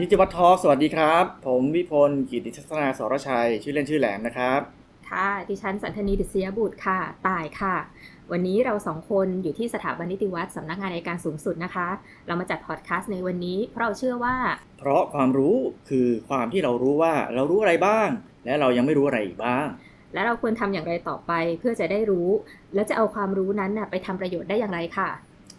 นิติวัฒน์ทอล์กสวัสดีครับ ผมวิพลกิติทัศนาสรชัย ชื่อเล่นชื่อแหลมนะครับ ค่ะ ดิฉันสันธนีดิษยบุตรค่ะ ตายค่ะ วันนี้เราสองคนอยู่ที่สถาบันนิติวัฒน์สำนักงานอัยการสูงสุดนะคะ เรามาจัดพอดแคสต์ในวันนี้เพราะเราเชื่อว่า เพราะความรู้คือความที่เรารู้ว่าเรารู้อะไรบ้าง และเรายังไม่รู้อะไรอีกบ้าง และเราควรทำอย่างไรต่อไปเพื่อจะได้รู้ แล้วจะเอาความรู้นั้นน่ะไปทำประโยชน์ได้อย่างไรค่ะ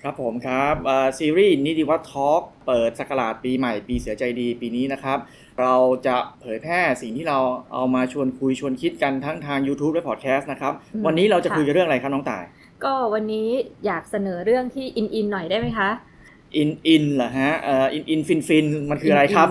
ครับผมครับเอ่อซีรีส์นิติวัชร์ talk เปิดศักราชปีใหม่ปีเสือใจดีปีนี้นะครับ เราจะเผยแพร่สิ่งที่เราเอามาชวนคุยชวนคิดกันทั้งทาง YouTube และพอดแคสต์นะครับอืมวันนี้เราจะค่ะคุยกันเรื่องอะไรครับน้องต่าย ก็วันนี้อยากเสนอเรื่องที่อินอินหน่อยได้ไหมคะอินอินเหรอฮะเอ่ออินอินฟินฟินมันคืออะไรครับ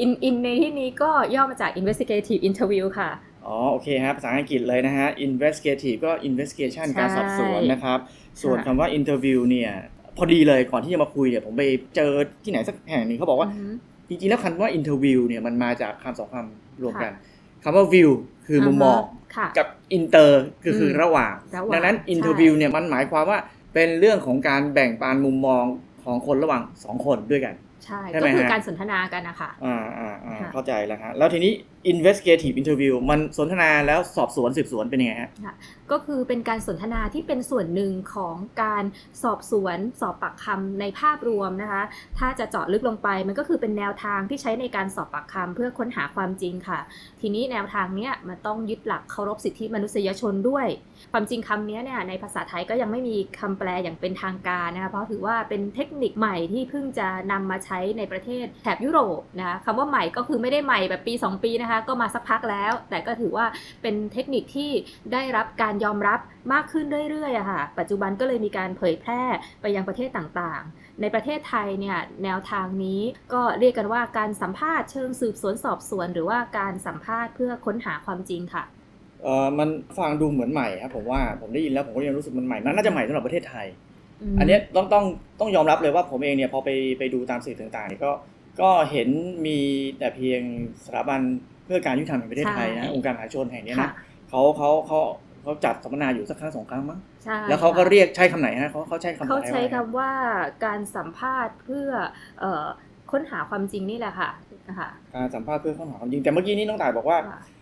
อินอินในที่นี้ก็ย่อมาจาก investigative interview ค่ะ อ๋อโอเคครับภาษาอังกฤษเลยนะฮะ investigative ก็ investigation ใช่การสอบสวนนะครับ ส่วนค่ะคำว่า interview เนี่ยพอดีเลยก่อนที่จะมาคุยเนี่ยผมไปเจอที่ไหนสักแห่งหนึ่งเขาบอกว่าอือฮึจริงๆแล้วคำว่า interview เนี่ยมันมาจากคำสองคำรวมกันค่ะคำว่า view คือมุมมองค่ะกับ inter คือคือมระหว่างระหว่าง ดังนั้นใช่ interview เนี่ยมันหมายความว่าเป็นเรื่องของการแบ่งปันมุมมองของคนระหว่างสองคนด้วยกัน ใช่ใช่ไหมก็คือฮะการสนทนากันนะคะอ่าอ่าอ่าค่ะเข้าใจแล้วฮะแล้วทีนี้ investigative interview มันสนทนาแล้วสอบสวนสืบสวนเป็นยังไงฮะก็คือเป็นการสนทนาที่เป็นส่วนหนึ่งของการสอบสวนสอบปากคำในภาพรวมนะคะ ถ้าจะเจาะลึกลงไปมันก็คือเป็นแนวทางที่ใช้ในการสอบปากคำเพื่อค้นหาความจริงค่ะ ทีนี้แนวทางเนี้ยมันต้องยึดหลักเคารพสิทธิมนุษยชนด้วย ความจริงคำเนี้ยเนี่ยในภาษาไทยก็ยังไม่มีคำแปลอย่างเป็นทางการนะคะเพราะถือว่าเป็นเทคนิคใหม่ที่เพิ่งจะนำมาใช้ในประเทศแถบยุโรปนะคะคำว่าใหม่ก็คือไม่ได้ใหม่แบบปี 2 ปีนะคะก็มาสักพักแล้ว แต่ก็ถือว่าเป็นเทคนิคที่ได้รับการยอมรับมากขึ้นเรื่อยๆอะค่ะ ปัจจุบันก็เลยมีการเผยแพร่ไปยังประเทศต่างๆ ในประเทศไทยเนี่ยแนวทางนี้ก็เรียกกันว่าการสัมภาษณ์เชิงสืบสวนสอบสวน หรือว่าการสัมภาษณ์เพื่อค้นหาความจริงค่ะเออมันฟังดูเหมือนใหม่ครับผมว่าผมได้ยินแล้วผมก็ยังรู้สึกมันใหม่มันน่าจะใหม่สำหรับประเทศไทยมอันเนี้ยต้องต้องต้องยอมรับเลยว่าผมเองเนี่ยพอไปไปดูตามสื่อต่างๆเนี่ยก็ก็เห็นมีแต่เพียงสถาบัน เพื่อการยุติธรรมแห่งประเทศไทยใช่นะองค์การมหาชนแห่งเนี้ยค่ะนะเขาเขาเขาเขาจัดสัมมนาอยู่สักครั้งสองครั้งมั้งใช่แล้วเขาก็ค่ะเรียกใช้คำไหนฮะเขาเขาใช้คำไหนเขาใช้ว่าคำว่าการสัมภาษณ์เพื่อเอ่อค้นหาความจริงนี่แหละค่ะนะคะการสัมภาษณ์เพื่อค้นหาความจริงแต่เมื่อกี้นี้น้องต่ายบอกว่าค่ะเออ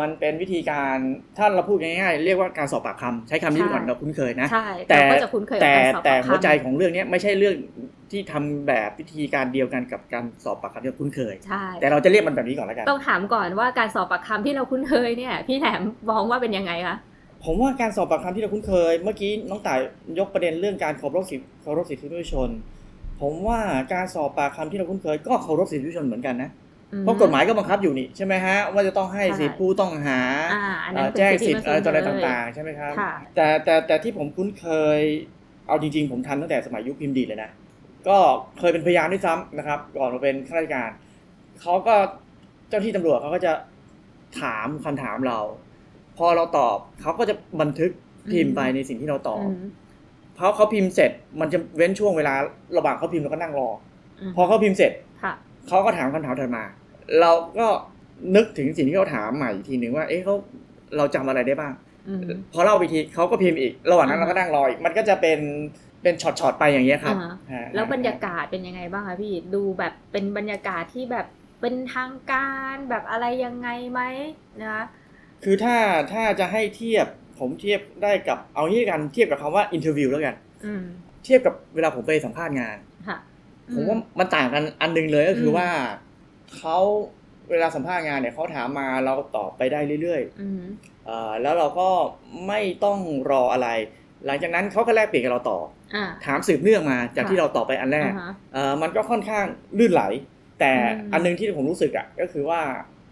มันเป็นวิธีการถ้าเราพูดง่ายๆเรียกว่าการสอบปากคำใช้คำนี้ใช่ก่อนเราคุ้นเคยนะใช่แต่เราก็จะคุ้นเคยกับแต่การสอบแต่ปากคำหัวใจของเรื่องเนี้ยไม่ใช่เรื่องที่ทำแบบวิธีการเดียวกันกับการสอบปากคำที่เราคุ้นเคยใช่แต่เราจะเรียกมันแบบนี้ก่อนแล้วกันต้องถามก่อนว่าการสอบปากคำที่เราคุ้นเคยเนี่ยพี่แหลมมองว่าเป็นยังไงคะผมว่าการสอบปากคำที่เราคุ้นเคย เมื่อกี้น้องต่ายยกประเด็นเรื่องการเคารพสิทธิเคารพสิทธิมนุษยชน ผมว่าการสอบปากคำที่เราคุ้นเคย ก็เคารพสิทธิมนุษยชนเหมือนกันนะอืม เพราะกฎหมายก็บังคับอยู่นี่ใช่ไหมฮะว่าจะต้องให้ใช่สิทธิผู้ต้องหาอ่าอันเอ่นั้นอเป็นแจ้งสิสิททธิธิ์อะไรต่ออะไรมนุษยชนเลยต่างๆ ใช่ไหมครับค่ะแต่แต่แต่ที่ผมคุ้นเคยเอาจริง ๆ ผมทันตั้งแต่สมัยยุคพิมพ์ดีดเลยนะ ก็เคยเป็นพยานด้วยซ้ำนะครับ ก่อนมาเป็นข้าราชการเขาก็เจ้าที่ตำรวจเขาก็จะถามคำถามเรา พอเราตอบเขาก็จะบันทึกพิมพ์ไปในสิ่งที่เราตอบอืมเพราะเขาพิมพ์เสร็จมันจะเว้นช่วงเวลาระหว่างเขาพิมพ์เราก็นั่งรอมพอเขาพิมพ์เสร็จค่ะเขาก็ถามคำถามถัดมา เราก็นึกถึงสิ่งที่เขาถามใหม่อีกทีหนึ่งว่า เอ๊ะเขาเราจำอะไรได้บ้างอืมพอเล่าไปทีเขาก็พิมพ์อีก ระหว่างนั้นอ่าเราก็นั่งรออีกมันก็จะเป็นเป็นช็อตๆไปอย่างเงี้ยครับอ่าฮะแล้วบรรยากาศเป็นยังไงบ้างคะพี่ดูแบบเป็นบรรยากาศที่แบบเป็นทางการแบบอะไรยังไงไหมนะคะคือถ้าถ้าจะให้เทียบผมเทียบได้กับเอางี้ละกันเทียบกับคำว่า interview แล้วกันอืมเทียบกับเวลาผมไปสัมภาษณ์งานค่ะผมว่ามันต่างกันอันหนึงเลยก็คืออมว่า เขาเวลาสัมภาษณ์งานเนี่ยเขาถามมาเราตอบไปได้เรื่อยอืมๆเอ่อแล้วเราก็ไม่ต้องรออะไร หลังจากนั้นเขาก็แลกเปลี่ยนกับเราต่ออ่าถามสืบเนื่องมาจากค่ะที่เราตอบไปอันแรกอ่าฮะเอ่อมันก็ค่อนข้างลื่นไหล แต่อืมอันหนึงที่ผมรู้สึกอะก็คือว่า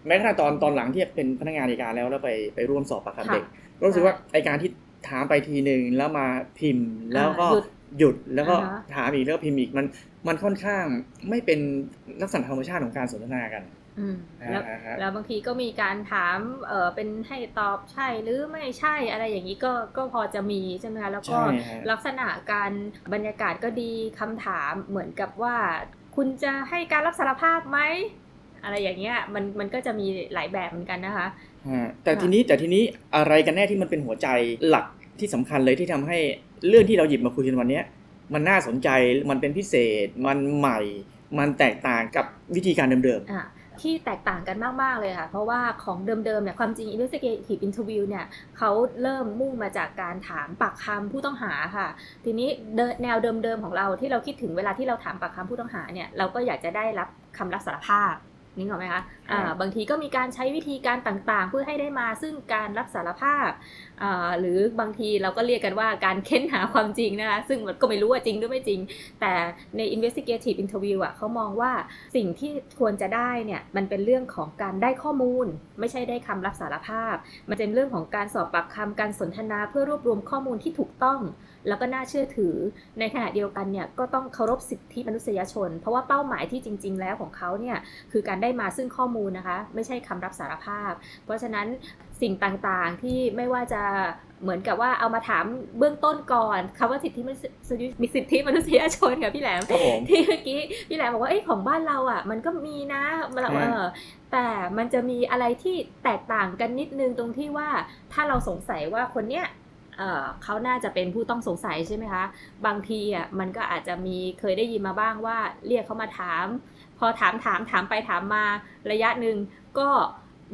แม้กระทั่งตอนตอนหลังที่เป็นพนักงานในการแล้วแล้วไปไปร่วมสอบปากคำเด็กก็รู้สึกว่าไอการที่ถามไปทีหนึ่งแล้วมาพิมพ์แล้วก็อ่า หยุดหยุดแล้วก็อ่าฮะ ถามอีกแล้วก็พิมพ์อีกมันมันค่อนข้างไม่เป็นลักษณะธรรมชาติของการสนทนากันอืมแล้ว อ่าฮะ แล้วบางทีก็มีการถาม เออเป็นให้ตอบใช่หรือไม่ใช่อะไรอย่างนี้ก็ก็พอจะมีใช่ไหมคะแล้วก็ใช่ฮะ ลักษณะการบรรยากาศก็ดีคำถามเหมือนกับว่า คุณจะให้การรับสารภาพไหมอะไรอย่างเงี้ยมันมันก็จะมีหลายแบบเหมือนกันนะคะ ฮะแต่ค่ะ ทีนี้แต่ทีนี้อะไรกันแน่ที่มันเป็นหัวใจหลักที่สำคัญเลยที่ทำให้ เรื่องที่เราหยิบมาคุยกันวันนี้มันน่าสนใจมันเป็นพิเศษ มันใหม่ มันแตกต่างกับวิธีการเดิมอะที่แตกต่างกันมาก ๆ เลยค่ะ เพราะว่าของเดิม ๆ เนี่ย ความจริง investigative interview เนี่ยเขาเริ่มมุ่งมาจากการถามปากคำผู้ต้องหาค่ะ ทีนี้แนวเดิม ๆ ของเราที่เราคิดถึงเวลาที่เราถามปากคำผู้ต้องหาเนี่ยเราก็อยากจะได้รับคำรับสารภาพ นี่เหรอกไหมคะอ่าครับบางทีก็มีการใช้วิธีการต่างๆ เพื่อให้ได้มาซึ่งการรับสารภาพอ่าหรือบางทีเราก็เรียกกันว่าการเค้นหาความจริงนะคะ ซึ่งมันก็ไม่รู้ว่าจริงหรือไม่จริง แต่ใน investigative interview อะเขามองว่าสิ่งที่ควรจะได้เนี่ย มันเป็นเรื่องของการได้ข้อมูล ไม่ใช่ได้คำรับสารภาพ มันเป็นเรื่องของการสอบปากคำการสนทนาเพื่อรวบรวมข้อมูลที่ถูกต้อง แล้วก็น่าเชื่อถือ ในขณะเดียวกันเนี่ยก็ต้องเคารพสิทธิมนุษยชน เพราะว่าเป้าหมายที่จริง ๆ แล้วของเขาเนี่ยคือการได้มาซึ่งข้อมูลนะคะ ไม่ใช่คำรับสารภาพ เพราะฉะนั้นสิ่งต่างๆที่ไม่ว่าจะเหมือนกับว่าเอามาถามเบื้องต้นก่อนคำว่าสิทธิมนุษยมีสิทธิมนุษยชนค่ะพี่แหลมๆครับผมที่เมื่อกี้พี่แหลมบอกว่าเอ้ยของบ้านเราอะ มันก็มีนะเราใช่เออแต่มันจะมีอะไรที่แตกต่างกันนิดนึงตรงที่ว่าถ้าเราสงสัยว่าคนเนี้ย เขาน่าจะเป็นผู้ต้องสงสัยใช่ไหมคะ บางทีอะมันก็อาจจะมีเคยได้ยินมาบ้างว่าเรียกเขามาถาม พอถามถามถามไปถามมาระยะหนึ่งก็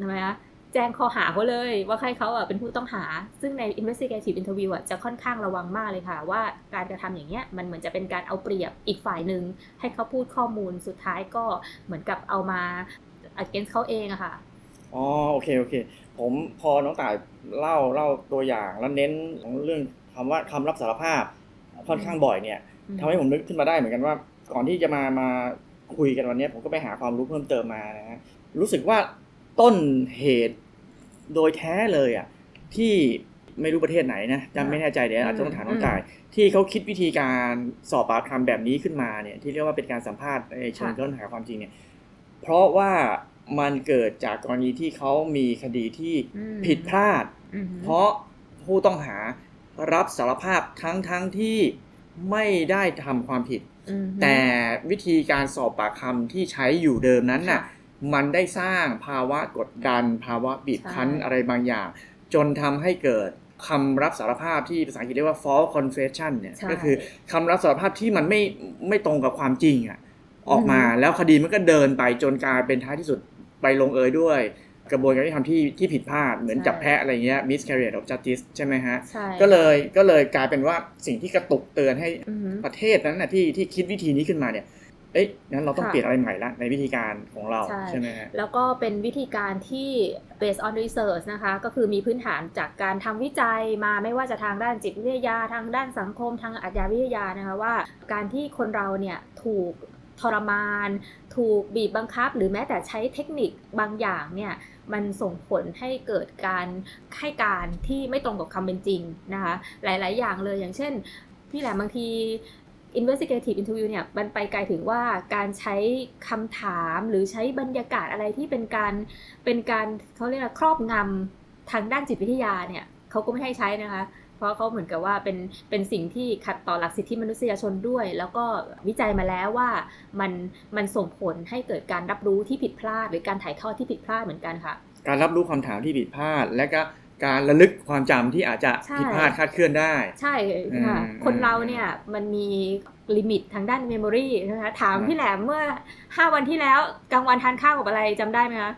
ทำไมคะแจ้งข้อหาเขาเลยว่าใครเขาอะเป็นผู้ต้องหา ซึ่งใน investigative interview อะจะค่อนข้างระวังมากเลยค่ะ ว่าการกระทำอย่างเงี้ยมันเหมือนจะเป็นการเอาเปรียบอีกฝ่ายหนึ่งให้เขาพูดข้อมูลสุดท้ายก็เหมือนกับเอามา against เขาเองอะค่ะอ๋อโอเคโอเค ผมพอน้องต่าย เล่าเล่าตัวอย่างแล้วเน้นเรื่องคำว่าคำรับสารภาพค่อนข้างบ่อยเนี่ยอืมทำให้ผมนึกขึ้นมาได้เหมือนกันว่า ก่อนที่จะมามาคุยกันวันนี้ผมก็ไปหาความรู้เพิ่มเติมมานะฮะรู้สึกว่าต้นเหตุโดยแท้เลยอะที่ไม่รู้ประเทศไหนนะจำไม่แน่ใจเดี๋ยวอาจจะต้องถามน้องต่าย ที่เขาคิดวิธีการสอบปากคำแบบนี้ขึ้นมาเนี่ย ที่เรียกว่าเป็นการสัมภาษณ์ในเชิงค่ะค้นหาความจริงเนี่ย เพราะว่ามันเกิดจากกรณีที่เขามีคดีที่อืมผิดพลาดอืม เพราะผู้ต้องหารับสารภาพทั้งทั้งที่ไม่ได้ทำความผิดอืมแต่วิธีการสอบปากคำที่ใช้อยู่เดิมนั้นน่ะค่ะมันได้สร้างภาวะกดดัน ภาวะบีบคั้นใช่อะไรบางอย่าง จนทำให้เกิดคำรับสารภาพที่ภาษาอังกฤษเรียกว่า false confession เนี่ยใช่ก็คือคำรับสารภาพที่มันไม่ไม่ตรงกับความจริงอะออกมาแล้วคดีมันก็เดินไปจนกลายเป็นท้ายที่สุดไปลงเอยด้วย กระบวนการยุติธรรมที่ที่ผิดพลาดเหมือนจับแพะอะไรเงี้ย miscarriage of justice ใช่ไหมฮะ ใช่ ก็เลยก็เลยกลายเป็นว่าสิ่งที่กระตุกเตือนให้อืมประเทศนั้นนะที่ที่คิดวิธีนี้ขึ้นมาเนี่ย เอ๊ะงั้นเราต้องค่ะเปลี่ยนอะไรใหม่ละในวิธีการของเราใช่ ใช่ไหมฮะ แล้วก็เป็นวิธีการที่ based on research นะคะ ก็คือมีพื้นฐานจากการทำวิจัยมาไม่ว่าจะทางด้านจิตวิทยา ทางด้านสังคม ทางอาชญาวิทยานะคะว่า การที่คนเราเนี่ยถูกทรมาน ถูกบีบบังคับ หรือแม้แต่ใช้เทคนิคบางอย่างเนี่ย มันส่งผลให้เกิดการให้การที่ไม่ตรงกับคำเป็นจริงนะคะหลาย ๆ อย่างเลยอย่างเช่น พี่แหลมบางที investigative interview เนี่ยมันไปไกลถึงว่าการใช้คำถามหรือใช้บรรยากาศอะไรที่เป็นการเป็นการเขาเรียกว่าครอบงำทางด้านจิตวิทยาเนี่ยเขาก็ไม่ให้ใช้นะคะเพราะเขาเหมือนกับว่าเป็นเป็นสิ่งที่ขัดต่อหลักสิทธิมนุษยชนด้วย แล้วก็วิจัยมาแล้วว่ามันมันส่งผลให้เกิดการรับรู้ที่ผิดพลาด หรือการถ่ายทอดที่ผิดพลาดเหมือนกันค่ะ การรับรู้ความถามที่ผิดพลาด และก็การระลึกความจำที่อาจจะใช่ผิดพลาดคลาดเคลื่อนได้ ใช่ค่ะอืมคนเราเนี่ยมันมี limit ทางด้าน memory นะคะถามอืมพี่แหลมเมื่อ 5 วันที่แล้วกลางวันทานข้าวกับอะไรจำได้ไหมคะ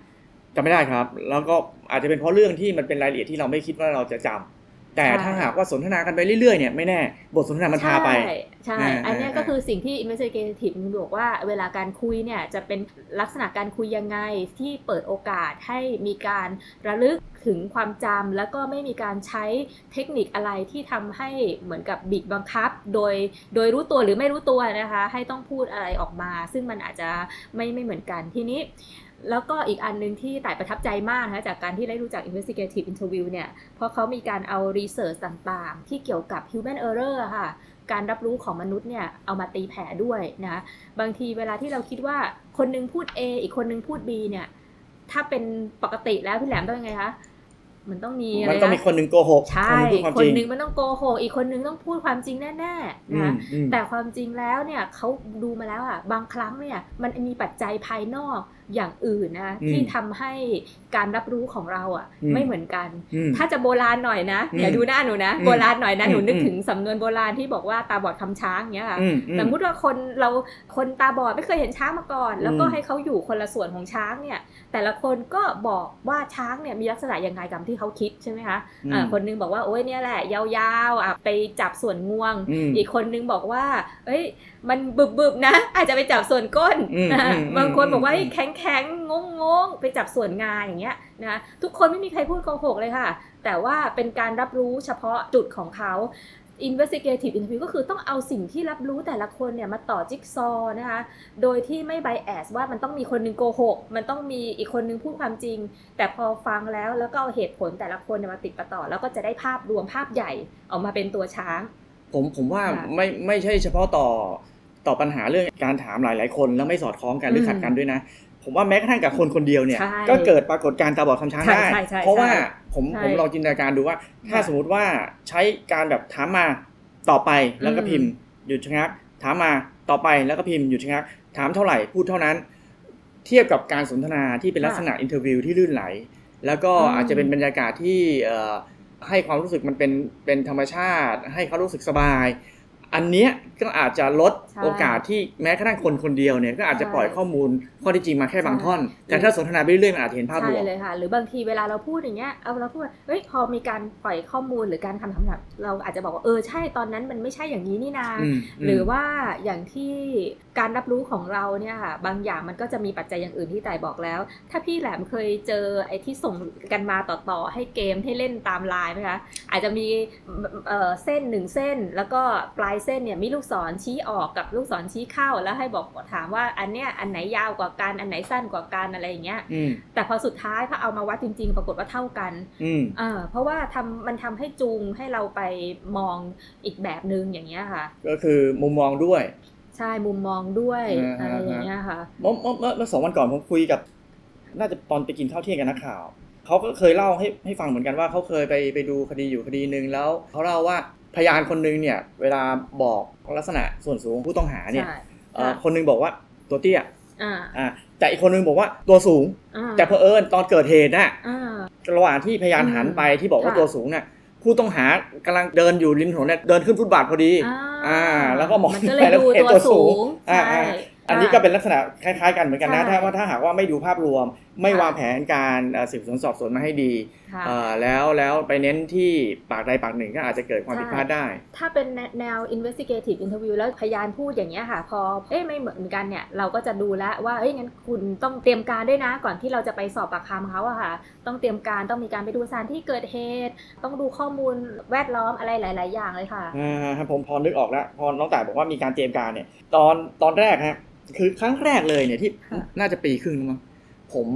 จำไม่ได้ครับ แล้วก็อาจจะเป็นเพราะเรื่องที่มันเป็นรายละเอียดที่เราไม่คิดว่าเราจะจำ แต่ใช่ถ้าหากว่าสนทนากันไปเรื่อยๆเนี่ยไม่แน่บทสนทนามันพาไป ใช่ใช่อ่าอันเนี้ยอ่าก็คือสิ่งที่ investigative มันบอกว่าเวลาการคุยเนี่ยจะเป็นลักษณะการคุยยังไงที่เปิดโอกาสให้มีการระลึกถึงความจำแล้วก็ไม่มีการใช้เทคนิคอะไรที่ทำให้เหมือนกับบีบบังคับ โดยโดยรู้ตัวหรือไม่รู้ตัวนะคะ ให้ต้องพูดอะไรออกมา ซึ่งมันอาจจะไม่ไม่เหมือนกันทีนี้ แล้วก็อีกอันหนึ่งที่ต่ายประทับใจมากนะคะจากการที่ได้รู้จัก investigative interview เนี่ย เพราะเขามีการเอา research ต่างๆ ที่เกี่ยวกับ human error อะค่ะ การรับรู้ของมนุษย์เนี่ย เอามาตีแผ่ด้วยนะ บางทีเวลาที่เราคิดว่าคนหนึงพูด A อีกคนหนึงพูด B เนี่ย ถ้าเป็นปกติแล้วพี่แหลมต้องยังไงคะมันต้องมีอะไรมันต้องมีนะคนหนึ่งโกหกใช่คนหนึ่งพูดความคจนริงหนึงมันต้องโกหกอีกคนหนึงต้องพูดความจริงแน่ๆอืนะมอืมแต่ความจริงแล้วเนี่ยเขาดูมาแล้วอะบางครั้งเนี่ยมันมีปัจจัยภายนอก อย่างอื่นนะคะอืมที่ทำให้การรับรู้ของเราอะอืมไม่เหมือนกันอืมถ้าจะโบราณหน่อยนะอืมอย่าดูหน้าหนูนะอืมโบราณหน่อยนะหนูอืมนึกอืมถึงสำนวนโบราณที่บอกว่าตาบอดคำช้างเนี้ยค่ะอืมอืมสมมติว่าคนเราคนตาบอดไม่เคยเห็นช้างมาก่อน แล้วก็อืมให้เขาอยู่คนละส่วนของช้างเนี่ย แต่ละคนก็บอกว่าช้างเนี่ยมีลักษณะยังไงกับที่เขาคิดใช่ไหมคะอ่าคนนึงบอกว่าโอ้ยเนี่ยแหละ ยาวๆอะไปจับส่วนงวงอืมอีกคนนึงบอกว่า เอ้ยมันบึบๆนะ อาจจะไปจับส่วนก้นอืมนะอืมบางคนบอกว่าอืมแข็งแข็งงงงงๆไปจับส่วนงาอย่างเงี้ยนะทุกคนไม่มีใครพูดโกหกเลยค่ะ แต่ว่าเป็นการรับรู้เฉพาะจุดของเขา investigative interview ก็คือต้องเอาสิ่งที่รับรู้แต่ละคนเนี่ยมาต่อจิ๊กซอว์นะคะ โดยที่ไม่ bias ว่ามันต้องมีคนหนึงโกหก มันต้องมีอีกคนหนึงพูดความจริง แต่พอฟังแล้วแล้วก็เอาเหตุผลแต่ละคนเนี่ยมาติดประต่อ แล้วก็จะได้ภาพรวมภาพใหญ่ออกมาเป็นตัวช้าง ผมผมว่าค่ะไม่ไม่ใช่เฉพาะต่อ ต่อปัญหาเรื่องการถามหลาย ๆ คนแล้วไม่สอดคล้องกันหรือมันขัดกันด้วยนะ ผมว่าแม้กระทั่งกับคนคนเดียวเนี่ยใช่ก็เกิดปรากฏการณ์ตาบอดคลำช้างใช่ได้ใช่ใช่เพราะว่าใช่ผมใช่ผมลองจินตนาการดูว่า ถ้าค่ะสมมติว่าใช้การแบบถามมาต่อไปแล้วก็อืมพิมพ์หยุดชะงักถามมาต่อไปแล้วก็พิมพ์หยุดชะงักถามเท่าไหร่พูดเท่านั้น เทียบกับการสนทนาที่เป็นลักษณะ interview ที่ลื่นไหล แล้วก็อืมอาจจะเป็นบรรยากาศที่เอ่อให้ความรู้สึกมันเป็นเป็นธรรมชาติ ให้เขารู้สึกสบาย อันเนี้ยก็อาจจะลดใช่โอกาสที่แม้กระทั่งคนคนเดียวเนี่ยก็อาจจะใช่ปล่อยข้อมูลข้อที่จริงมาแค่บางใช่ท่อน แต่ถ้าสนทนาไปเรื่อยๆมันอาจจะเห็นภาพรใช่วมเลยค่ะ หรือบางทีเวลาเราพูดอย่างเงี้ยเอาเราพูดว่าเฮ้ยพอมีการปล่อยข้อมูลหรือการคำถามแบบเราอาจจะบอกว่าเออใช่ตอนนั้นมันไม่ใช่อย่างนี้นี่นาอืมหรือว่าอย่างที่การรับรู้ของเราเนี่ยค่ะบางอย่างมันก็จะมีปัจจัยอย่างอื่นที่แต่ายบอกแล้ว ถ้าพี่แหลมเคยเจอไอ้ที่ส่งกันมาต่อๆให้เกมให้เล่นตามไลน์ไหมคะอาจจะมีเอ่อเส้นหนึ่งเส้นแล้วก็ปลายเส้นเนี่ยมีลูกศรชี้ออกกับลูกศรชี้เข้า แล้วให้บอกถามว่าอันเนี้ยอันไหนยาวกว่ากันอันไหนสั้นกว่ากันอะไรอย่างเงี้ยอืมแต่พอสุดท้ายพอเอามาวัดจริง ๆ ปรากฏว่าเท่ากันอืมเออเพราะว่าทำมันทำให้จูงให้เราไปมองอีกแบบนึงอย่างเงี้ยค่ะ ก็คือมุมมองด้วย ใช่มุมมองด้วยอ่าฮะอะไรอย่างเงี้ยค่ะเมื่อเมื่อเมื่อเมื่อสองวันก่อนผมคุยกับ น่าจะตอนไปกินข้าวเที่ยงกับนักข่าวเขาก็เคยเล่าให้ให้ฟังเหมือนกันว่าเขาเคยไปไปดูคดีอยู่คดีหนึ่งแล้วเขาเล่าว่า พยานคนหนึงเนี่ยเวลาบอกลักษณะส่วนสูงของผู้ต้องหาเนี่ยใช่เอ่อค่ะคนหนึงบอกว่าตัวเตี้ยอ่าอ่าแต่อีกคนหนึงบอกว่าตัวสูงอ่าแต่เพอเอิญตอนเกิดเหตุน่ะอ่าระหว่างที่พยานอืมหันไปที่บอกว่าค่ะตัวสูงเนี่ยผู้ต้องหากำลังเดินอยู่ริมถนนเนี่ยเดินขึ้นฟุตบาทพอดี อ่า แล้วก็มองมันก็เลยไปแล้วดูเห็นตัวตัวสูสูงงอ่าใช่อ่าอันนี้ก็เป็นลักษณะคล้ายๆกันเหมือนกันนะใช่ถ้าว่าถ้าหากว่าไม่ดูภาพรวม ไม่ค่ะวางแผนการเอ่อสืบสวนสอบสวนมาให้ดีค่ะเอ่อแล้วแล้วไปเน้นที่ปากใดปากหนึ่งก็อาจจะเกิดความใช่ผิดพลาดได้ ถ้าเป็นแนว investigative interview แล้วพยานพูดอย่างเงี้ยค่ะ พอเอ๊ะไม่เหมือนกันเนี่ย เราก็จะดูแล้วว่าเอ้ยงั้นคุณต้องเตรียมการด้วยนะ ก่อนที่เราจะไปสอบปากคำเขาอะค่ะ ต้องเตรียมการต้องมีการไปดูสถานที่เกิดเหตุ ต้องดูข้อมูลแวดล้อมอะไรหลาย ๆ อย่างเลยค่ะอ่าผมพอนึกออกแล้วพอน้องต่ายบอกว่ามีการเตรียมการเนี่ย ตอนตอนแรกฮะคือครั้งแรกเลยเนี่ยที่ค่ะน่าจะปีครึ่งแล้วมั้ง ผม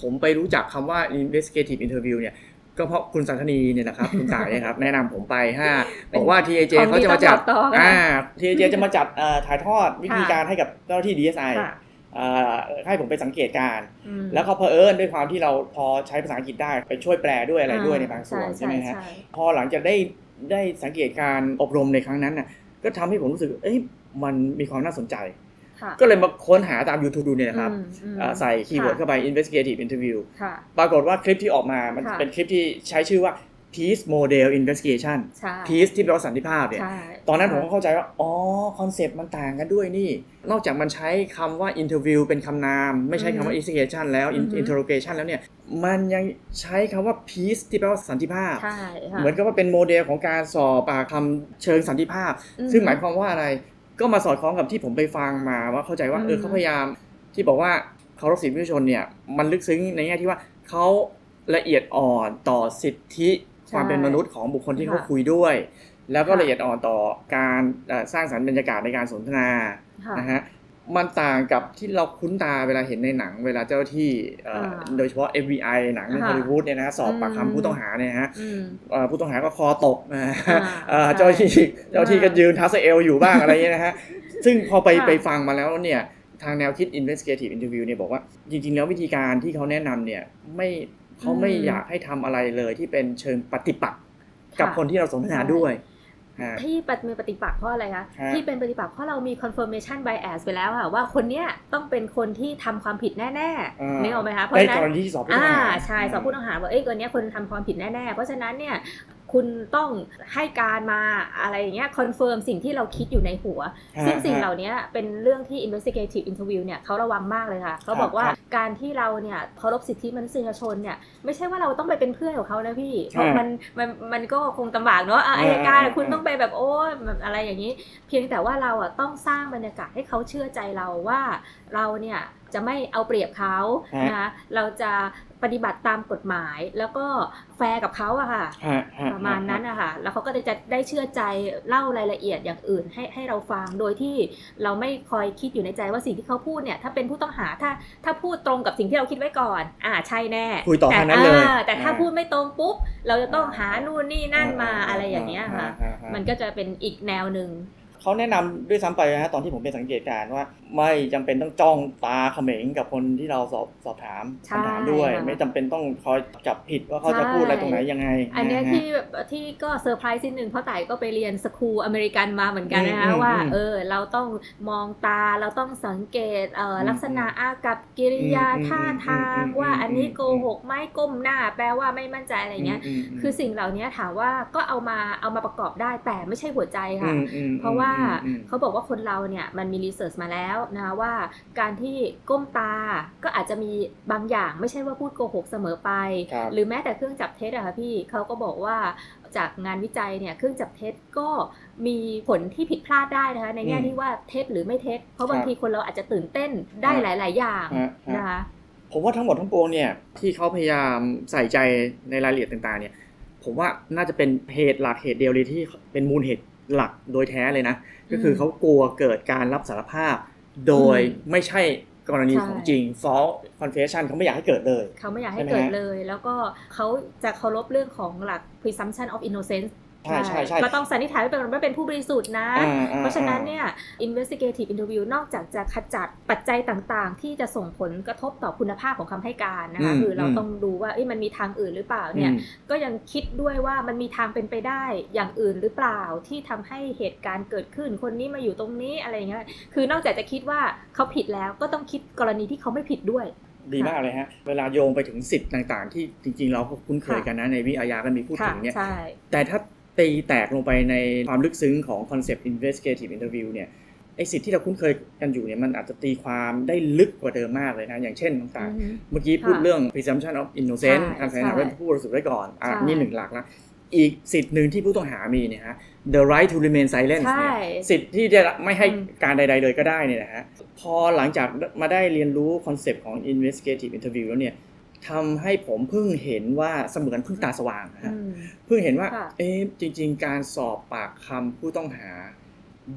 ผมไปรู้จักคำว่า investigative interview เนี่ยก็เพราะคุณสันทนีเนี่ยนะครับ คุณต่ายเนี่ยครับ แนะนำผมไปห้าบอกว่า TAJ ของเขาดีจะมาจัดต้องบอกต่อค่ะอ่า TAJ จะมาจัดเอ่อถ่ายทอดวิธีการให้กับเจ้าหน้าที่ DSI ค่ะเอ่อให้ผมไปสังเกตการณ์อืมแล้วเขาเพอเอิญด้วยความที่เราพอใช้ภาษาอังกฤษได้ไปช่วยแปลด้วยอะไรด้วยในบางส่วนใช่ไหมฮะใช่พอหลังจากได้ได้สังเกตการอบรมในครั้งนั้นน่ะก็ทำให้ผมรู้สึกเอ้ยมันมีความน่าสนใจค่ะ ก็เลยมาค้นหาตาม YouTube ดูเนี่ยนะครับอืมอืมอ่าใส่ keyword เข้าไป investigative interview ค่ะปรากฏว่าคลิปที่ออกมา มันค่ะเป็นคลิปที่ใช้ชื่อว่า peace model investigation ใช่ peace ที่แปลว่าสันติภาพเนี่ยใช่ตอนนั้นผมก็เข้าใจว่า อ๋อ concept มันต่างกันด้วยนี่ นอกจากมันใช้คำว่า interview เป็นคำนาม ไม่ใช้คำว่า investigation แล้วอือฮึ interrogation แล้วเนี่ย มันยังใช้คำว่า peace ที่แปลว่าสันติภาพใช่ค่ะเหมือนกับว่าเป็นโมเดลของการสอบปากคำเชิงสันติภาพอืมซึ่งหมายความว่าอะไร ก็มาสอดคล้องกับที่ผมไปฟังมาว่าเข้าใจว่าอืมเออเขาพยายามที่บอกว่าเคารพสิทธิมนุษยชนเนี่ยมันลึกซึ้งในแง่ที่ว่าเขาละเอียดอ่อนต่อสิทธิความเป็นมนุษย์ของบุคคลที่เขาคุยด้วย แล้วก็ละเอียดอ่อนต่อการเอ่อสร้างสรรค์บรรยากาศในการสนทนาค่ะนะฮะ มันต่างกับที่เราคุ้นตาเวลาเห็นในหนัง เวลาเจ้าหน้าที่เอ่ออ่าโดยเฉพาะ FBI หนังค่ะฮอลลีวูดเนี่ยนะสอบปากอืมคำผู้ต้องหาเนี่ยนะฮะอืมเอ่อผู้ต้องหาก็คอตกนะฮะอ่าเอ่อใช่เจ้าหน้าที่เจ้าหน้าที่ก็ยืนทัสเอลอยู่บ้างอะไรเงี้ยนะฮะซึ่งพอไปค่ะไปฟังมาแล้วเนี่ยทางแนวคิด investigative interview เนี่ยบอกว่าจริง ๆ แล้ววิธีการที่เขาแนะนำเนี่ยไม่เขาไม่อืมอยากให้ทำอะไรเลยที่เป็นเชิงปฏิปักษ์กับค่ะคนที่เราสนทนาใช่ด้วยฮะ ที่ปฏิปฏิปักษ์เพราะอะไรคะฮะที่เป็นปฏิปักษ์เพราะเรามี confirmation bias ไปแล้วค่ะว่าคนเนี้ยต้องเป็นคนที่ทำความผิดแน่อ่าๆนึกออกไหมคะเพราะในฉะนั้นกรณีที่สอบผู้ต้องอ่าหาใช่สอบผู้ต้องหาว่าเอ้ยคนเนี้ยคนทำความผิดแน่ๆเพราะฉะนั้นเนี่ย คุณต้องให้การมาอะไรอย่างเงี้ย confirm สิ่งที่เราคิดอยู่ในหัวฮะซึ่งสิ่งฮะเหล่านี้เป็นเรื่องที่ investigative interview เนี่ยเขาระวังมากเลยค่ะ เขาบอกว่าครับการที่เราเนี่ยเคารพสิทธิมนุษยชนเนี่ยไม่ใช่ว่าเราต้องไปเป็นเพื่อนกับเขานะพี่เพราะฮะมันมันมันก็คงลำบากเนาะอะเออาอยการเออคุณเออต้องไปแบบโอ้ยแบบอะไรอย่างนี้ เพียงแต่ว่าเราอะต้องสร้างบรรยากาศให้เขาเชื่อใจเราว่าเราเนี่ยจะไม่เอาเปรียบเขาฮะนะคะเราจะ ปฏิบัติตามกฎหมาย แล้วก็แฟร์กับเขาอะค่ะฮะฮประมาณนั้นนะคะแล้วเขาก็จะได้เชื่อใจเล่ารายละเอียดอย่างอื่นให้ให้เราฟัง โดยที่เราไม่คอยคิดอยู่ในใจว่าสิ่งที่เขาพูดเนี่ย ถ้าเป็นผู้ต้องหาถ้าถ้าพูดตรงกับสิ่งที่เราคิดไว้ก่อน อ่าใช่แน่คุยต่อแต่ทางนั้นเลยอ่าแต่ถ้าอ่าพูดไม่ตรงปุ๊บ เราจะต้องหานู่นนี่นั่นมาอะไรอย่างเงี้ยค่ะฮฮะมันก็จะเป็นอีกแนวหนึ่ง เขาแนะนำด้วยซ้ำไปนะฮะตอนที่ผมเป็นสังเกตการณ์ว่า ไม่จำเป็นต้องจ้องตาเขม็งกับคนที่เราสอบสอบถามใช่คำถามด้วยค่ะไม่จำเป็นต้องคอยจับผิดว่าเขาจะใช่พูดอะไรตรงไหนยังไง อันเนี้ยะฮะที่แบบที่ก็เซอร์ไพรส์นิดนึงเพราะต่ายก็ไปเรียน school อเมริกันมาเหมือนกันนะคะอืมว่าอืมเออเราต้องมองตาเราต้องสังเกตเอ่ออมลักษณะอากัปกิริยาอืมท่าทางอืมว่าอืมอันนี้อืมโกหกไหมก้มหน้า แปลว่าไม่มั่นใจอะไรเงี้ยมมคือสิ่งเหล่านี้ถามว่าก็เอามาเอามาประกอบได้แต่ไม่ใช่หัวใจค่ะอืมอืมเพราะว่าอืมเขาบอกว่าคนเราเนี่ยมันมีรีเสิร์ชมาแล้วนะคะว่า การที่ก้มตาก็อาจจะมีบางอย่างไม่ใช่ว่าพูดโกหกเสมอไปครับหรือแม้แต่เครื่องจับเท็จอะค่ะพี่เขาก็บอกว่าจากงานวิจัยเนี่ยเครื่องจับเท็จก็มีผลที่ผิดพลาดได้นะคะในแง่อืมที่ว่าเท็จหรือไม่เท็จ เพราะบางครับทีคนเราอาจจะตื่นเต้นได้ฮะหลาย ๆ อย่างฮะฮะนะคะผมว่าทั้งหมดทั้งปวงเนี่ยที่เขาพยายามใส่ใจในรายละเอียดต่าง ๆ เนี่ยผมว่าน่าจะเป็นเหตุหลักเหตุเดียวเลยที่เป็นมูลเหตุ หลักโดยแท้เลยนะ ก็คือเขากลัวเกิดการรับสารภาพ โดยไม่ใช่กรณีของจริง false confession เขาไม่อยากให้เกิดเลย เขาไม่อยากให้ใช่ไหมเกิดฮะเลย แล้วก็เขาจะเคารพเรื่องของหลัก presumption of innocence ใช่ใช่ใช่ก็ต้องสันนิษฐานไว้เป็นว่าเป็นผู้บริสุทธิ์นะอ่าอ่าเพราะฉะนั้นอ่าเนี่ย investigative interview นอกจากจะขจัดปัจจัยต่างๆ ที่จะส่งผลกระทบต่อคุณภาพของคำให้การนะคะอืมคือเราอืมต้องดูว่าเอ้ยมันมีทางอื่นหรือเปล่าเนี่ยอืมก็ยังคิดด้วยว่ามันมีทางเป็นไปได้อย่างอื่นหรือเปล่าที่ทำให้เหตุการณ์เกิดขึ้นคนนี้มาอยู่ตรงนี้อะไรอย่างเงี้ยคือนอกจากจะคิดว่าเขาผิดแล้วก็ต้องคิดกรณีที่เขาไม่ผิดด้วยดีมากเลยฮะ เวลาโยงไปถึงสิทธิ์ต่างๆ ที่จริงๆ เราก็คุ้นเคยกันนะ ในวิอาญาก็มีพูดค่ะถึงเนี่ยใช่แต่ถ้า ตีแตกลงไปในความลึกซึ้งของคอนเซปต์ investigative interview เนี่ยไอสิทธิ์ที่เราคุ้นเคยกันอยู่เนี่ยมันอาจจะตีความได้ลึกกว่าเดิมมากเลยนะ อย่างเช่นต่างอือฮึๆเมื่อกี้พูดค่ะเรื่อง presumption of innocence ใช่การสันนิษฐานใช่ว่าผู้บริสุทธิ์ไว้ก่อน อะใช่นี่หนึ่งหลักนะอีกสิทธิ์หนึ่งที่ผู้ต้องหามีเนี่ยฮะ the right to remain silent ใช่เนี่ยสิทธิ์ที่จะไม่ให้อืมการใด ๆ เลยก็ได้เนี่ยนะฮะ พอหลังจากมาได้เรียนรู้ concept ของ investigative interview แล้วเนี่ย ทำให้ผมเพิ่งเห็นว่าเสมือนเพิ่งตาสว่างนะฮะอืมเพิ่งเห็นว่าค่ะเอ๊ะจริง ๆ การสอบปากคำผู้ต้องหา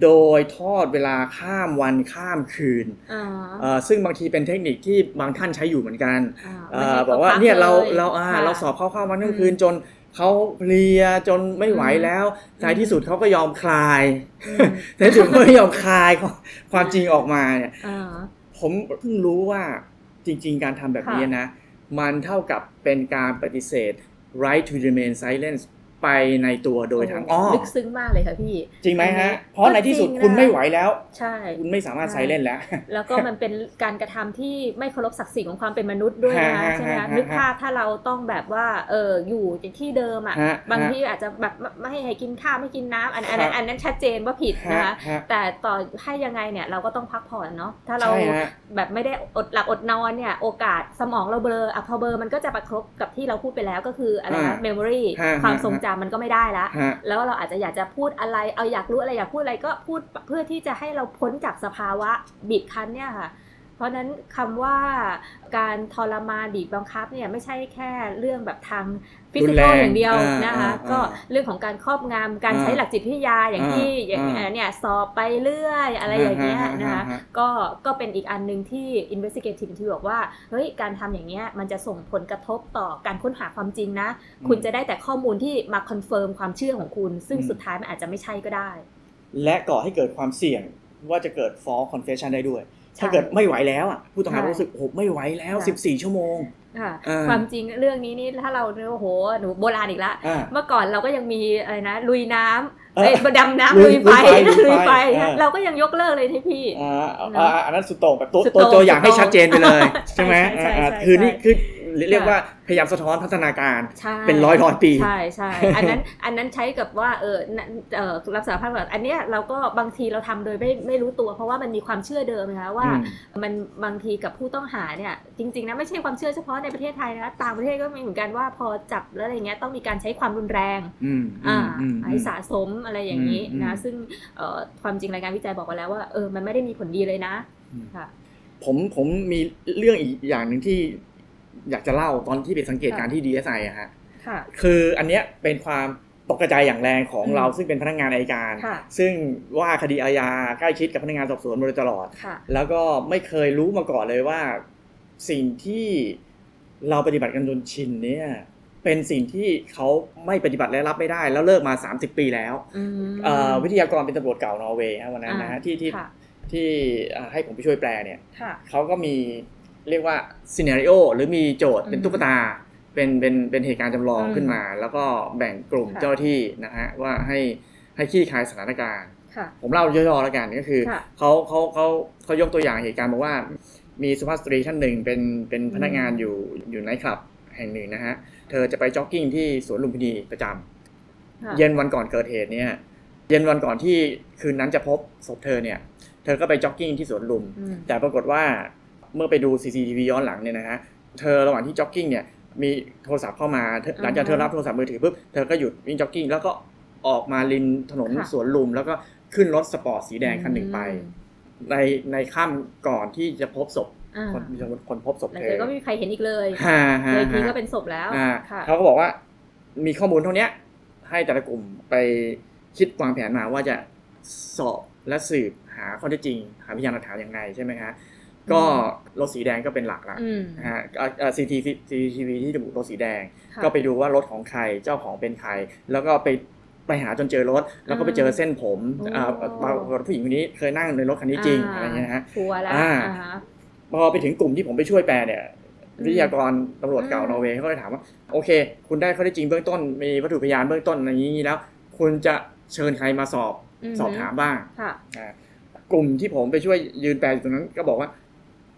โดยทอดเวลาข้ามวันข้ามคืนอ่าเอ่อซึ่งบางทีเป็นเทคนิคที่บางท่านใช้อยู่เหมือนกันอ่าเอ่ไม่อให้บอกว่าพัเนี่ยเราลเราอ่าค่ะเราสอบเข้าข้ามวันข้ามอืมคืนจนเขาเพลียจนไม่ไหวอืมแล้วท้ายที่สุดเขาก็ยอมคลายอืมแต่ถึงไม่ยอมคลายความความจริงออกมาเนี่ยอ่าผมเพิ่งรู้ว่าจริง ๆ การทำแบบนี้ค่ะนะ มันเท่ากับเป็นการปฏิเสธ right to remain silent ไปในตัวโดยทางอ้อมลึกซึ้งมากเลยค่ะพี่ จริงไหมอันนี้ฮะ เพราะในที่สุดก็จริงนะคุณไม่ไหวแล้ว ใช่ คุณไม่สามารถใช่ silent แล้ว แล้วก็มันเป็นการกระทำที่ไม่เคารพศักดิ์ศรีของความเป็นมนุษย์ด้วยนะฮะใช่ไหมฮะคะฮะนึกภาพถ้าเราต้องแบบว่าเอออยู่ที่เดิมอะฮะบางฮะทีอาจจะแบบไม่ไม่ให้กินข้าวไม่กินน้ำอันอันครันั้นครับอันนั้นชัดเจนว่าผิดนะคะฮะแต่ต่อให้ยังไงเนี่ยเราก็ต้องพักผ่อนเนาะถ้าเราใช่ฮะแบบไม่ได้อดหลับอดนอนเนี่ยโอกาสสมองเราเบลออะพอเบลอมันก็จะกระทบกับที่เราพูดไปแล้วก็คืออะไรนะอ่า memory ฮะความฮะทรงจำมันก็ไม่ได้ละ ฮะ แล้วเราอาจจะอยากจะพูดอะไร เอาอยากรู้อะไรอยากพูดอะไรก็พูดเพื่อที่จะให้เราพ้นจากสภาวะบีบคั้นเนี่ยค่ะ เพราะฉะนั้นคำว่าการทรมานบีบบังคับเนี่ยไม่ใช่แค่เรื่องแบบทาง physical รุนแรงอย่างเดียวอ่านนะคะอ่าก็อ่าเรื่องของการครอบงำการอ่าใช้หลักจิตวิทยาอย่างที่อ่าอย่างอ่าเนี่ยสอบไปเรื่อยอะไรอย่างเงี้ยนะคะฮฮก็ก็เป็นอีกอันหนึ่งที่ investigative ที่บอกว่าเฮ้ยการทำอย่างเงี้ยมันจะส่งผลกระทบต่อการค้นหาความจริงนะอืมคุณจะได้แต่ข้อมูลที่มา confirm ความเชื่อของคุณ ซึ่งอืมสุดท้ายมันอาจจะไม่ใช่ก็ได้ และก่อให้เกิดความเสี่ยงว่าจะเกิด false confession ได้ด้วยใช่ ถ้าเกิดไม่ไหวแล้วอะผู้ต้องหาใช่รู้สึกโอ้โหไม่ไหวแล้วใช่14 ชั่วโมงค่ะอ่าความจริงเรื่องนี้นี่ถ้าเราเนี่ยโอ้โหหนูโบราณอีกละอ่าเมื่อก่อนเราก็ยังมีอะไรนะลุยน้ำเออเอ้ยดำน้ำลุลุยยไฟลุยไฟลุยไฟเออเราก็ยังยกเลิกเลยที่พี่อ่าเนอะอ่าอันนั้นสุดโต่งแบบตัวสุดโต่ตัวงตัวอย่างให้สุดโต่งชัดเจนไปเลยใช่ไหมใช่ใช่อ่าใช่คือนี่ใช่คือ เรียกค่ะว่าพยายามสะท้อนพัฒนาการใช่เป็นร้อยร้อยปี ใช่ใช่อันนั้นอันนั้นใช้กับว่าเออนั่นเออรับสารภาพแบบอันเนี้ยเราก็บางทีเราทำโดยไม่ไม่รู้ตัว เพราะว่ามันมีความเชื่อเดิมนะคะว่าอืมมันบางทีกับผู้ต้องหาเนี่ยจริงๆนะไม่ใช่ความเชื่อเฉพาะในประเทศไทยนะต่างประเทศก็มีเหมือนกันว่าพอจับแล้วอะไรเงี้ยต้องมีการใช้ความรุนแรงอืมอ่าอืมให้สะสมอะไรอย่างนี้อืมนะอืมซึ่งเอ่อความจริงรายการวิจัยบอกมาแล้วว่าเออมันไม่ได้มีผลดีเลยนะอืมค่ะผมผมมีเรื่องอีกอย่างหนึ่งที่ อยากจะเล่าตอนที่ไปสังเกตการณ์ที่ DSI อะฮะค่ะคืออันเนี้ยเป็นความตกกระจายอย่างแรงของอืมเราซึ่งเป็นพนักงานอัยการค่ะซึ่งว่าคดีอาญาใกล้ชิดกับพนักงานสอบสวนมาโดยตลอดค่ะแล้วก็ไม่เคยรู้มาก่อนเลยว่า สิ่งที่เราปฏิบัติกันจนชินเนี่ยเป็นสิ่งที่เขาไม่ปฏิบัติและรับไม่ได้ แล้วเลิกมา 30 ปีแล้วอืมเอ่อวิทยากรเป็นตำรวจเก่านอร์เวย์ฮะวันนั้นนะฮะอ่าที่ที่ค่ะที่เอ่อให้ผมไปช่วยแปลเนี่ยค่ะเขาก็มี เรียกว่าซีเน r ริโอหรือมีโจทย์เป็นอืมตุ๊กตาเป็นเป็นเป็นเหตุการณ์จำลองอืมขึ้นมา แล้วก็แบ่งกลุ่มค่ะเจ้าหน้าที่นะฮะว่าให้ให้ขี้คายสถานการณ์ค่ะผมเล่าย่อๆแล้วกันก็คือค่ะเขาเขาเขาเขายกตัวอย่างเหตุการณ์บอกว่า มีสุภาพสตรีท่านหนึ่งเป็นเป็นพนักงานอยู่อยู่ในคลับแห่งหนึ่งนะฮะเธอจะไปจ็อกกิ้งที่สวนลุมพินีประจำค่ะเย็นวันก่อนเกิดเหตุเนี่ยเย็นวันก่อนที่คืนนั้นจะพบศพเธอเนี่ย เธอก็ไปจ็อกกิ้งที่สวนลุมอืมแต่ปรากฏว่า เมื่อไปดู CCTV ย้อนหลังเนี่ยนะฮะเธอระหว่างที่จ็อกกิ้งเนี่ยมีโทรศัพท์เข้ามาเธอหลังจากเธอรับโทรศัพท์มือถือปุ๊บเธอก็หยุดวิ่งจ็อกกิ้งแล้วก็ออกมาริมถนนค่ะสวนลุม แล้วก็ขึ้นรถสปอร์ตสีแดงคันหนึ่งไป ในในค่ำก่อนที่จะพบศพอ่าคนคนพบศพหลังจากเธอก็ไม่มีใครเห็นอีกเลยฮ่าฮ่าเลยทีฮ่าก็เป็นศพแล้วอ่าค่ะเขาก็บอกว่ามีข้อมูลเท่าเนี้ยให้แต่ละกลุ่มไปคิดวางแผนมาว่าจะสอบและสืบหาข้อเท็จจริง หาพยานหลักฐานอย่างไรใช่ไหมฮะ ก็รถสีแดงก็เป็นหลักละอืมนะฮะซีทีซีทีวีที่ระบุรถสีแดงค่ะก็ไปดูว่ารถของใครเจ้าของเป็นใคร แล้วก็ไปไปหาจนเจอรถ แล้วก็ไปเจอเส้นผมโอ้อ่าปรากฏว่าผู้หญิงคนนี้เคยนั่งในรถคันนี้จริงอะไรเงี้ยนะฮะชัวร์แล้วอ่าอ่าฮะพอไปถึงกลุ่มที่ผมไปช่วยแปลเนี่ยอืมวิทยากรตำรวจเก่าอืมนอร์เวย์เขาเลยถามว่า โอเค คุณได้ข้อเท็จจริงเบื้องต้นมีวัตถุพยานเบื้องต้นอะไรอย่างนี้แล้ว คุณจะเชิญใครมาสอบมสอบถามบ้างค่ะอ่ากลุ่มที่ผมไปช่วยยืนแปลอยู่ตรงนั้นก็บอกว่า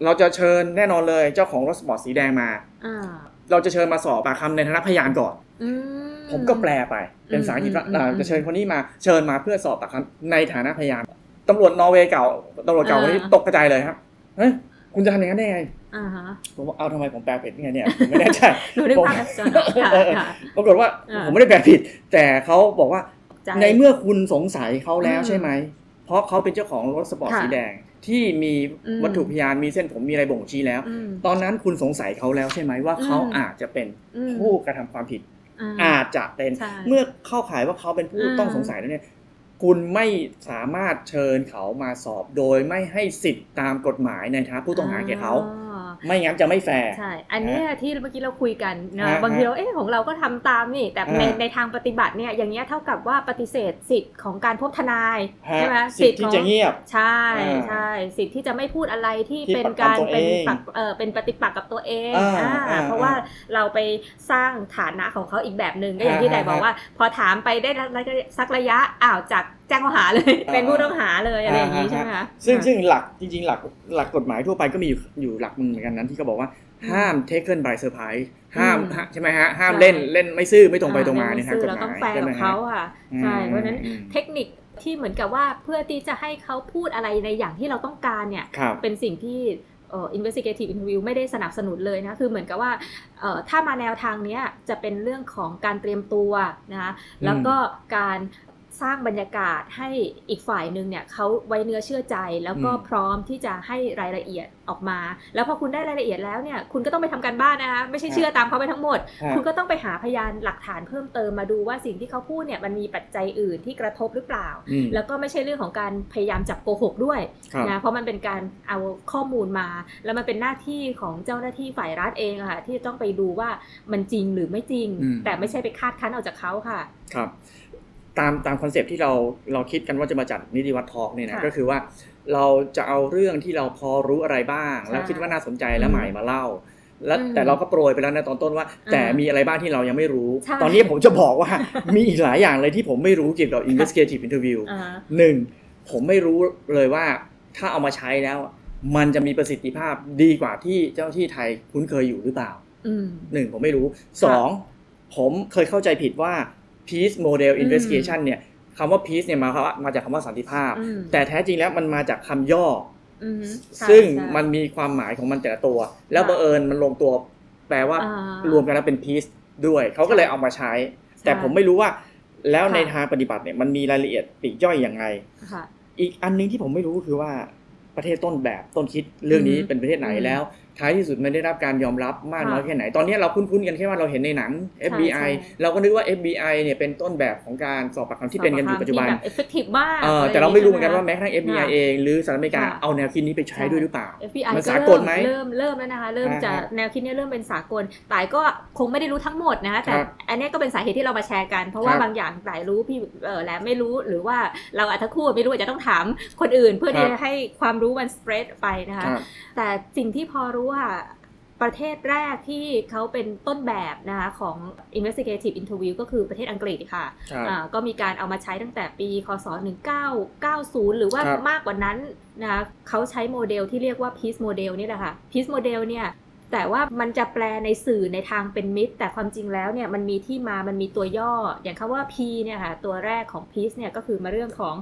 เราจะเชิญแน่นอนเลยเจ้าของรถสปอร์ตสีแดงมา อ่า เราจะเชิญมาสอบปากคำในฐานะพยานก่อน อืมผมก็แปลไปเป็นภาษาอังกฤษว่าอืมอืมอ่าอืมจะเชิญคนนี้มาเชิญมาเพื่อสอบปากคำในฐานะพยานตำรวจนอร์เวย์เก่าตำรวจเก่าคนนี้อ่าตกกระจายเลยครับเฮ้ยคุณจะทำอย่างนั้นได้ไงอ่าฮะผมว่าเอาทำไมผมแปลผิดไงเนี่ยผมไม่แน่ใจหนูนึกภาพจำค่ะเออค่ะปรากฏว่าอ่าผมไม่ได้แปลผิด แต่เขาบอกว่าใจในเมื่อคุณสงสัยเขาแล้วอืมใช่ไหมเพราะเขาเป็นเจ้าของรถสปอร์ตค่ะสีแดง ที่มีอืมวัตถุพยานมีเส้นผมมีอะไรบ่งชี้แล้วอืมตอนนั้นคุณสงสัยเขาแล้วใช่ไหมว่าเขาอืมอาจจะเป็นอืมผู้กระทำความผิดอ่าอาจจะเป็นใช่เมื่อเข้าข่ายว่าเขาเป็นผู้อ่าต้องสงสัยแล้วเนี่ยคุณไม่สามารถเชิญเขามาสอบโดยไม่ให้สิทธิ์ตามกฎหมายในฐานะผู้ต้องหาแก่เขาอ๋อ ไม่งั้นจะไม่แฟร์ใช่ อันเนี้ยที่เมื่อกี้เราคุยกันนะฮะบางทีเราเอ๊ะของเราก็ทำตามนี่ แต่ในอ่าในทางปฏิบัติเนี่ยอย่างเงี้ยเท่ากับว่าปฏิเสธสิทธิ์ของการพบทนายฮะใช่ไหมสิทธิ์ที่จะเงียบใช่อ่าใช่สิทธิ์ที่จะไม่พูดอะไรที่ที่เป็นปักการปำตัวเป็นเองปักเออเป็นปฏิปักษ์กับตัวเองอ่าอ่าอ่าเพราะว่าเราไปสร้างฐานะของเขาอีกแบบหนึ่งก็อย่างที่ฮะไดบอกว่า พอถามไปได้สักระยะอ้าวจาก แจ้งข้อหาเลยอ่าเป็นผู้ต้องหาเลยอะไรอย่างนี้อ่าใช่ไหมคะซึ่งอ่าซึ่งหลักจริง ๆ หลักหลักกฎหมายทั่วไปก็มีอยู่อยู่หลักหนึ่งเหมือนกันนั้นที่เขาบอกว่าห้าม taken by surprise ห้ามอืมฮะใช่ไหมฮะห้ามใช่เล่นเล่นไม่ซื่อไม่ตรงไปตรงมาอ่ในทางกฎเราหต้องมายแฟร์ใช่กัไหมบฮะเขาค่ะใช่เพราะฉะนั้นอืมเทคนิคที่เหมือนกับว่าเพื่อที่จะให้เขาพูดอะไรในอย่างที่เราต้องการเนี่ยครับเป็นสิ่งที่เอ่อ investigative interview ไม่ได้สนับสนุนเลยนะ คือเหมือนกับว่าเอ่อถ้ามาแนวทางเนี้ยจะเป็นเรื่องของการเตรียมตัวนะคะแล้วก็การ สร้างบรรยากาศให้อีกฝ่ายหนึ่งเนี่ยเขาไว้เนื้อเชื่อใจ แล้วก็อืมพร้อมที่จะให้รายละเอียดออกมา แล้วพอคุณได้รายละเอียดแล้วเนี่ยคุณก็ต้องไปทำการบ้านนะคะไม่ใช่เชื่อตามเขาไปทั้งหมดฮะคุณก็ต้องไปหาพยานหลักฐานเพิ่มเติมมาดูว่าสิ่งที่เขาพูดเนี่ยมันมีปัจจัยอื่นที่กระทบหรือเปล่าอืมแล้วก็ไม่ใช่เรื่องของการพยายามจับโกหกด้วยครับนะเพราะมันเป็นการเอาข้อมูลมา แล้วมันเป็นหน้าที่ของเจ้าหน้าที่ฝ่ายรัฐเองอะค่ะที่จะต้องไปดูว่ามันจริงหรือไม่จริงอืมแต่ไม่ใช่ไปคาดคั้นเอาจากเขาค่ะ ครับ ตามตามคอนเซปต์ที่เราเราคิดกันว่าจะมาจัดนิติวัชร์ Talk เนี่ยนะค่ะก็คือว่าเราจะเอาเรื่องที่เราพอรู้อะไรบ้างใช่แล้วคิดว่าน่าสนใจและอืมใหม่มาเล่า แล้วอืมแต่เราก็โปรยไปแล้วนะตอนต้นว่าอ่า แต่มีอะไรบ้างที่เรายังไม่รู้ ใช่ ตอนนี้ผมจะบอกว่า มีอีกหลายอย่างเลยที่ผมไม่รู้เกี่ยวกับ investigative interview อ่าหนึ่งผมไม่รู้เลยว่าถ้าเอามาใช้แล้ว มันจะมีประสิทธิภาพดีกว่าที่เจ้าหน้าที่ไทยคุ้นเคยอยู่หรือเปล่า อืม หนึ่งผมไม่รู้สองผมเคยเข้าใจผิดว่า peace model อืม investigation เนี่ยคำว่า peace เนี่ยมามาจากคำว่าสันติภาพอืมแต่แท้จริงแล้วมันมาจากคำย่ออืมใช่ซึ่งใช่มันมีความหมายของมันแต่ละตัว แล้วค่ะบังเอิญมันลงตัวแปลว่าอ่ารวมกันแล้วเป็น peace ด้วย เขาก็เลยเอามาใช้ แต่ผมไม่รู้ว่า แล้วในค่ะทางปฏิบัติเนี่ยมันมีรายละเอียดปลีกย่อยอย่างไรค่ะอีกอันหนึงที่ผมไม่รู้คือว่าประเทศต้นแบบต้นคิดเรื่องนี้อืมเป็นประเทศไหนอืมแล้ว ท้ายที่สุดมันได้รับการยอมรับมากค่ะน้อยแค่ไหน ตอนนี้เราคุ้นๆกันแค่ว่าเราเห็นในหนัง FBI ใช่เราก็นึกว่า FBI เนี่ยเป็นต้นแบบของการสอบปากคำที่เป็นกันอยู่ปัจจุบันที่แบบ effective มากเอออะแต่เราไม่รู้เหมือนกันว่าใช่แม้กระทั่ง FBI ค่ะเองหรือสหรัฐอเมริกาค่ะเอาแนวคิดนี้ไปใช้ด้วยหรือเปล่า FBI มันก็สากเริ่ลมไหมเริ่มเริ่มแล้วนะคะ เริ่มอ่าจะฮะแนวคิดเนี้เริ่มเป็นสากลแต่ก็คงไม่ได้รู้ทั้งหมดนะแต่ครับอันเนี้ยก็เป็นสาเหตุที่เรามาแชร์กัน เพราะว่าครับบางอย่างต่ายรู้พี่เออแหล้วไม่รู้หรือว่าเราอาจจะคู่ไม่รู้อาจจะต้องถามคนอื่น เพื่อที่ครับจะให้ความรู้มัน spread ไปนะคะครับแต่สิ่งที่พอรู้ว่าประเทศแรกที่เขาเป็นต้นแบบนะคะของ investigative interview ก็คือประเทศอังกฤษค่ะครับอ่าก็มีการเอามาใช้ตั้งแต่ปีคศ 1990 หรือว่าครับมากกว่านั้นนะคะเขาใช้โมเดลที่เรียกว่า peace model นี่แหละค่ะ peace model เนี่ย แต่ว่ามันจะแปลในสื่อในทางเป็นมิตร แต่ความจริงแล้วเนี่ยมันมีที่มามันมีตัวย่อ อย่างคำว่า P เนี่ยค่ะตัวแรกของ peace เนี่ยก็คือมาเรื่องของ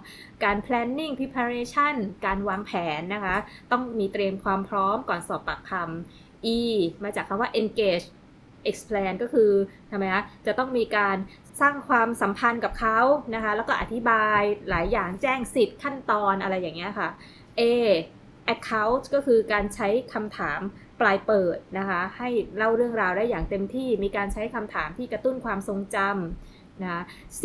การ planning preparation การวางแผนนะคะ ต้องมีเตรียมความพร้อมก่อนสอบปากคำ E มาจากคำว่า engage explain ก็คือทำไมคะจะต้องมีการสร้างความสัมพันธ์กับเขานะคะ แล้วก็อธิบายหลายอย่างแจ้งสิทธิ์ขั้นตอนอะไรอย่างเงี้ยค่ะ A account ก็คือการใช้คำถาม ปลายเปิดนะคะให้เล่าเรื่องราวได้อย่างเต็มที่มีการใช้คำถามที่กระตุ้นความทรงจำนะคะ C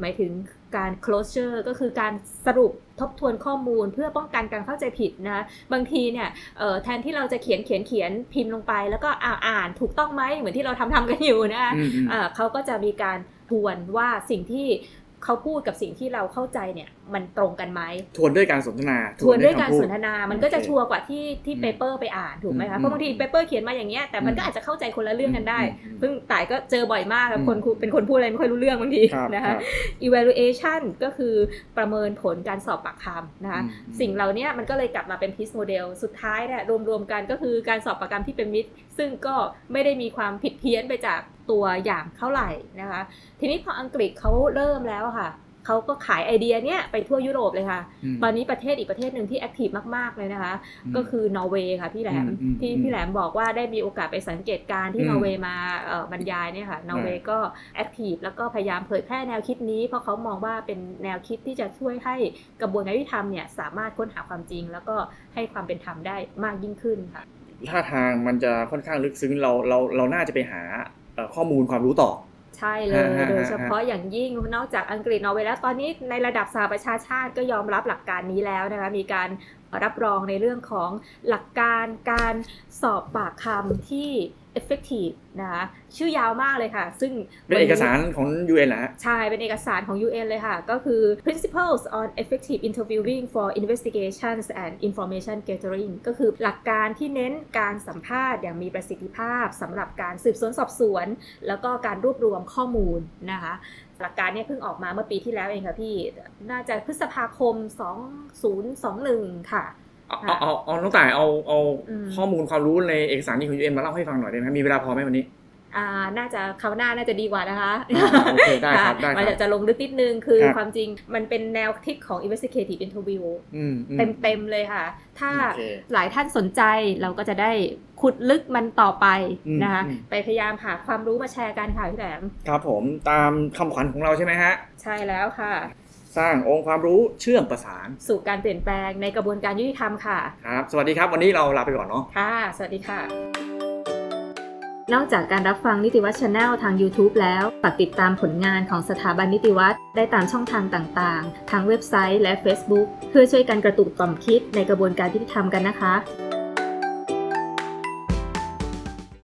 หมายถึงการ closure ก็คือการสรุปทบทวนข้อมูลเพื่อป้องกันการเข้าใจผิดนะบางทีเนี่ยเอ่อแทนที่เราจะเขียนเขียนเขียนพิมพ์ลงไป แล้วก็อ่าอ่านถูกต้องไหมเหมือนที่เราทำทำกันอยู่นะคะอืมอืมเอ่อเขาก็จะมีการทวนว่าสิ่งที่เขาพูดกับสิ่งที่เราเข้าใจเนี่ยมันตรงกันไหมทวนด้วยการสนทนาทวนด้วยการคำพูดสนทนา มันก็จะโอเคชัวร์กว่าที่ที่อืม paper ไปอ่านถูกไหมคะอืคะมเพราะบางทีอืม paper เขียนมาอย่างเงี้ยแต่มันอืมก็อาจจะเข้าใจคนละเรื่องกันได้อืมซึ่งต่ายก็เจอบ่อยมากอะอืมคนคุเป็นคนพูดอะไรไม่ค่อยรู้เรื่องบางทีครับนะคะครับ evaluation ก็คือประเมินผลการสอบปากคำนะคะอืมสิ่งเหล่านี้มันก็เลยกลับมาเป็น PEACE model สุดท้ายเนี่ยรวมๆกันก็คือการสอบปากคำที่เป็นมิตร ซึ่งก็ไม่ได้มีความผิดเพี้ยนไปจากตัวอย่างเท่าไหร่นะคะ ทีนี้พออังกฤษเขาเริ่มแล้วอะค่ะ เขาก็ขายไอเดียเนี้ยไปทั่วยุโรปเลยค่ะอืมตอนนี้ประเทศอีกประเทศหนึ่งที่ active มาก ๆ เลยนะคะอืมก็คือนอร์เวย์ค่ะพี่แหลมอืมอืมที่อืมพี่แหลมบอกว่าได้มีโอกาสไปสังเกตการณ์ที่อืมนอร์เวย์มาเอ่อบรรยายเนี่ยค่ะนอร์เวย์ก็ active แล้วก็พยายามเผยแพร่แนวคิดนี้ เพราะเขามองว่าเป็นแนวคิดที่จะช่วยให้กระบวนการยุติธรรมเนี่ยสามารถค้นหาความจริง แล้วก็ให้ความเป็นธรรมได้มากยิ่งขึ้นค่ะท่าทางมันจะค่อนข้างลึกซึ้งเราเราเราน่าจะไปหาเอ่อข้อมูลความรู้ต่อใช่เลยฮะฮะโดยเฉพาะอย่างยิ่งนอกจากอังกฤษนอร์เวย์แล้วตอนนี้ในระดับสหประชาชาติก็ยอมรับหลักการนี้แล้วนะคะมีการรับรองในเรื่องของหลักการการสอบปากคำที่ effective นะคะชื่อยาวมากเลยค่ะ ซึ่งเป็นเอกสารของ UN เหรอฮะใช่ เป็นเอกสารของ UN เลยค่ะ ก็คือ Principles on Effective Interviewing for Investigations and Information Gathering ก็คือหลักการที่เน้นการสัมภาษณ์อย่างมีประสิทธิภาพสำหรับการสืบสวนสอบสวน แล้วก็การรวบรวมข้อมูลนะคะหลักการเนี้เพิ่งออกมาเมื่อปีที่แล้วเองค่ะพี่ น่าจะพฤษภาคม 2021 ค่ะ เอาเอาเอาเอาน้องต่ายเอาเอาอืมข้อมูลความรู้ในเอกสารนี้ของ UN มาเล่าให้ฟังหน่อยได้ไหมมีเวลาพอไหมวันนี้อ่าน่าจะคราวหน้าน่าจะดีกว่านะคะอ่าโอเคได้ครับได้ครับมันจะจะลงลึกนิดนึงคือครับความจริงมันเป็นแนวคิดของ investigative interview อืมอืมเต็มๆเลยค่ะ ถ้าโอเคหลายท่านสนใจเราก็จะได้ขุดลึกมันต่อไปอืมนะคะอืมไปพยายามหาความรู้มาแชร์กันค่ะพี่แหลมครับผมตามคำขวัญของเราใช่ไหมฮะ ใช่แล้วค่ะ สร้างองค์ความรู้เชื่อมประสาน สู่การเปลี่ยนแปลงในกระบวนการยุติธรรมค่ะ ครับ สวัสดีครับ วันนี้เราลาไปก่อนเนาะ ค่ะ สวัสดีค่ะ นอกจากการรับฟังนิติวัชร์ Channel ทาง YouTube แล้วฝากติดตามผลงานของสถาบันนิติวัชร์ได้ตามช่องทางต่างๆ ทางเว็บไซต์และ Facebook เพื่อช่วยกันกระตุกต่อมคิดในกระบวนการยุติธรรมกันนะคะ